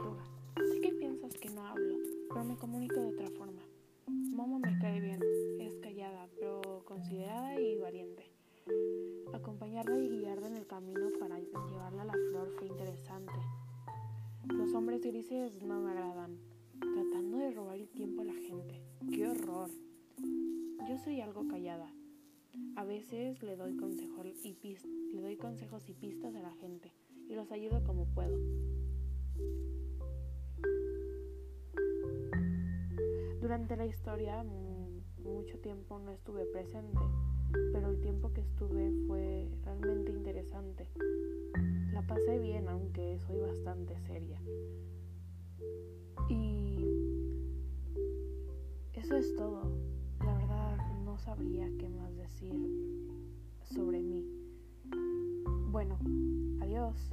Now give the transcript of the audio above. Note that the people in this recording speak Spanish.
arrugas. Sé que piensas que no hablo, pero me comunico de otra forma. Momo me cae bien, es callada, pero considerada y valiente. Acompañarla y guiarla en el camino para llevarla a la flor fue interesante. Los hombres grises no me agradan, tratando de robar el tiempo a la gente. ¡Qué horror! Yo soy algo callada. A veces le doy, consejo y le doy consejos y pistas a la gente y los ayudo como puedo. Durante la historia mucho tiempo no estuve presente, pero el tiempo que estuve fue realmente interesante. La pasé bien, aunque soy bastante seria. Y eso es todo. La verdad no sabría qué más decir sobre mí. Bueno, adiós.